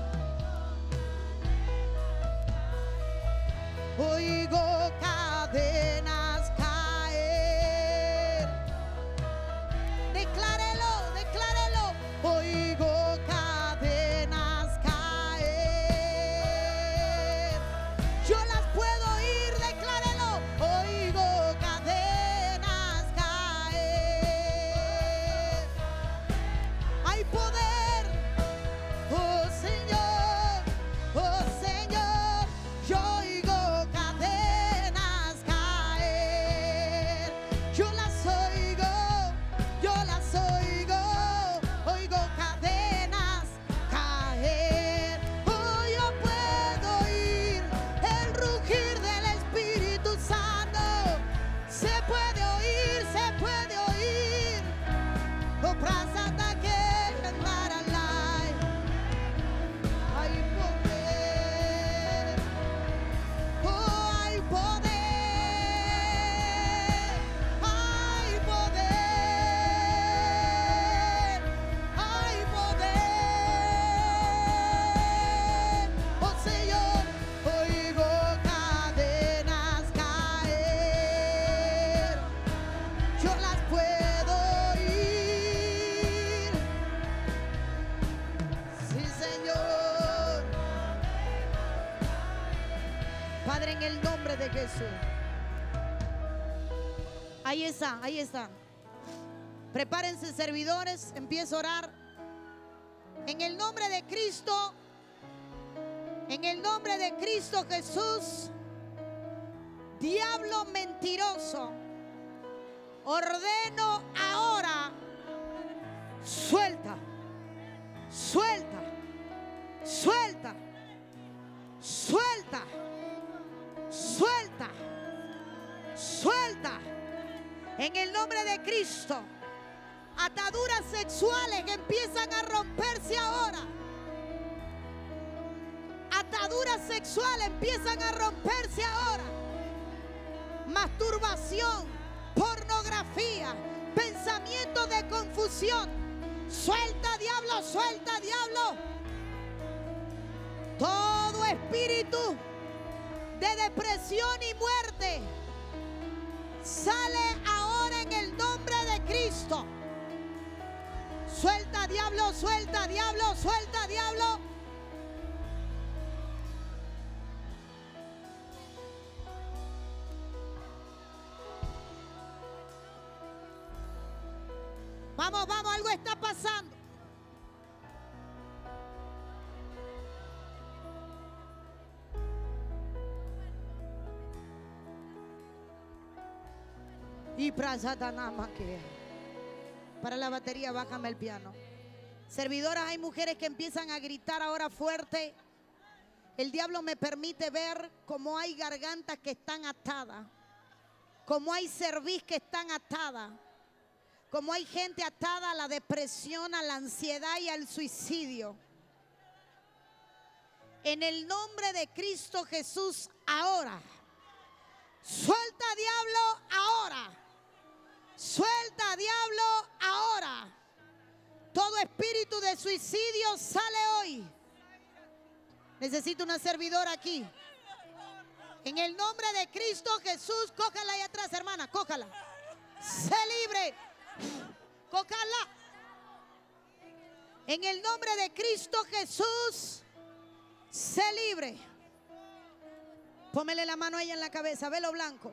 de Jesús. Ahí está, ahí está. Prepárense servidores, empiezo a orar. En el nombre de Cristo, en el nombre de Cristo Jesús, diablo mentiroso, ordeno ahora, suelta, suelta, suelta, suelta, suelta, suelta. En el nombre de Cristo, ataduras sexuales empiezan a romperse ahora. Ataduras sexuales empiezan a romperse ahora. Masturbación, pornografía, pensamientos de confusión. Suelta diablo, suelta diablo. Todo espíritu de depresión y muerte sale ahora en el nombre de Cristo. Suelta diablo, suelta diablo, suelta diablo. Vamos, vamos, algo está pasando. Y para la batería bájame el piano. Servidoras, hay mujeres que empiezan a gritar ahora fuerte. El diablo me permite ver cómo hay gargantas que están atadas, cómo hay cerviz que están atadas, cómo hay gente atada a la depresión, a la ansiedad y al suicidio. En el nombre de Cristo Jesús, ahora. Suelta diablo ahora. Suelta diablo ahora. Todo espíritu de suicidio sale hoy. Necesito una servidora aquí. En el nombre de Cristo Jesús, cójala ahí atrás, hermana, cójala. Sé libre. Cójala. En el nombre de Cristo Jesús, sé libre. Pómele la mano a ella en la cabeza, velo blanco.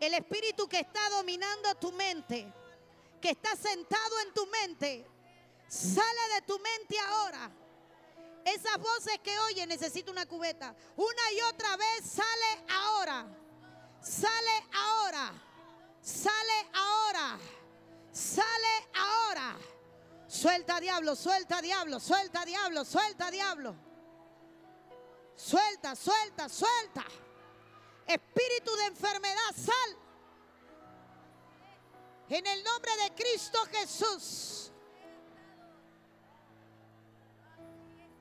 El espíritu que está dominando tu mente, que está sentado en tu mente, sale de tu mente ahora. Esas voces que oye, necesito una cubeta. Una y otra vez sale ahora. Sale ahora. Sale ahora. Sale ahora. Suelta diablo, suelta diablo, suelta diablo, suelta diablo. Suelta, suelta, suelta. Espíritu de enfermedad, sal. En el nombre de Cristo Jesús.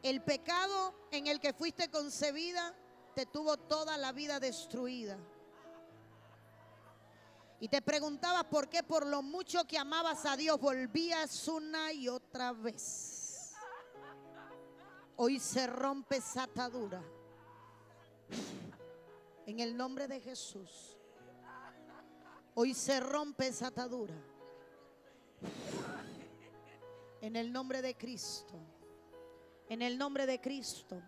El pecado en el que fuiste concebida te tuvo toda la vida destruida. Y te preguntabas por qué por lo mucho que amabas a Dios volvías una y otra vez. Hoy se rompe esa atadura. En el nombre de Jesús. Hoy se rompe esa atadura. En el nombre de Cristo. En el nombre de Cristo.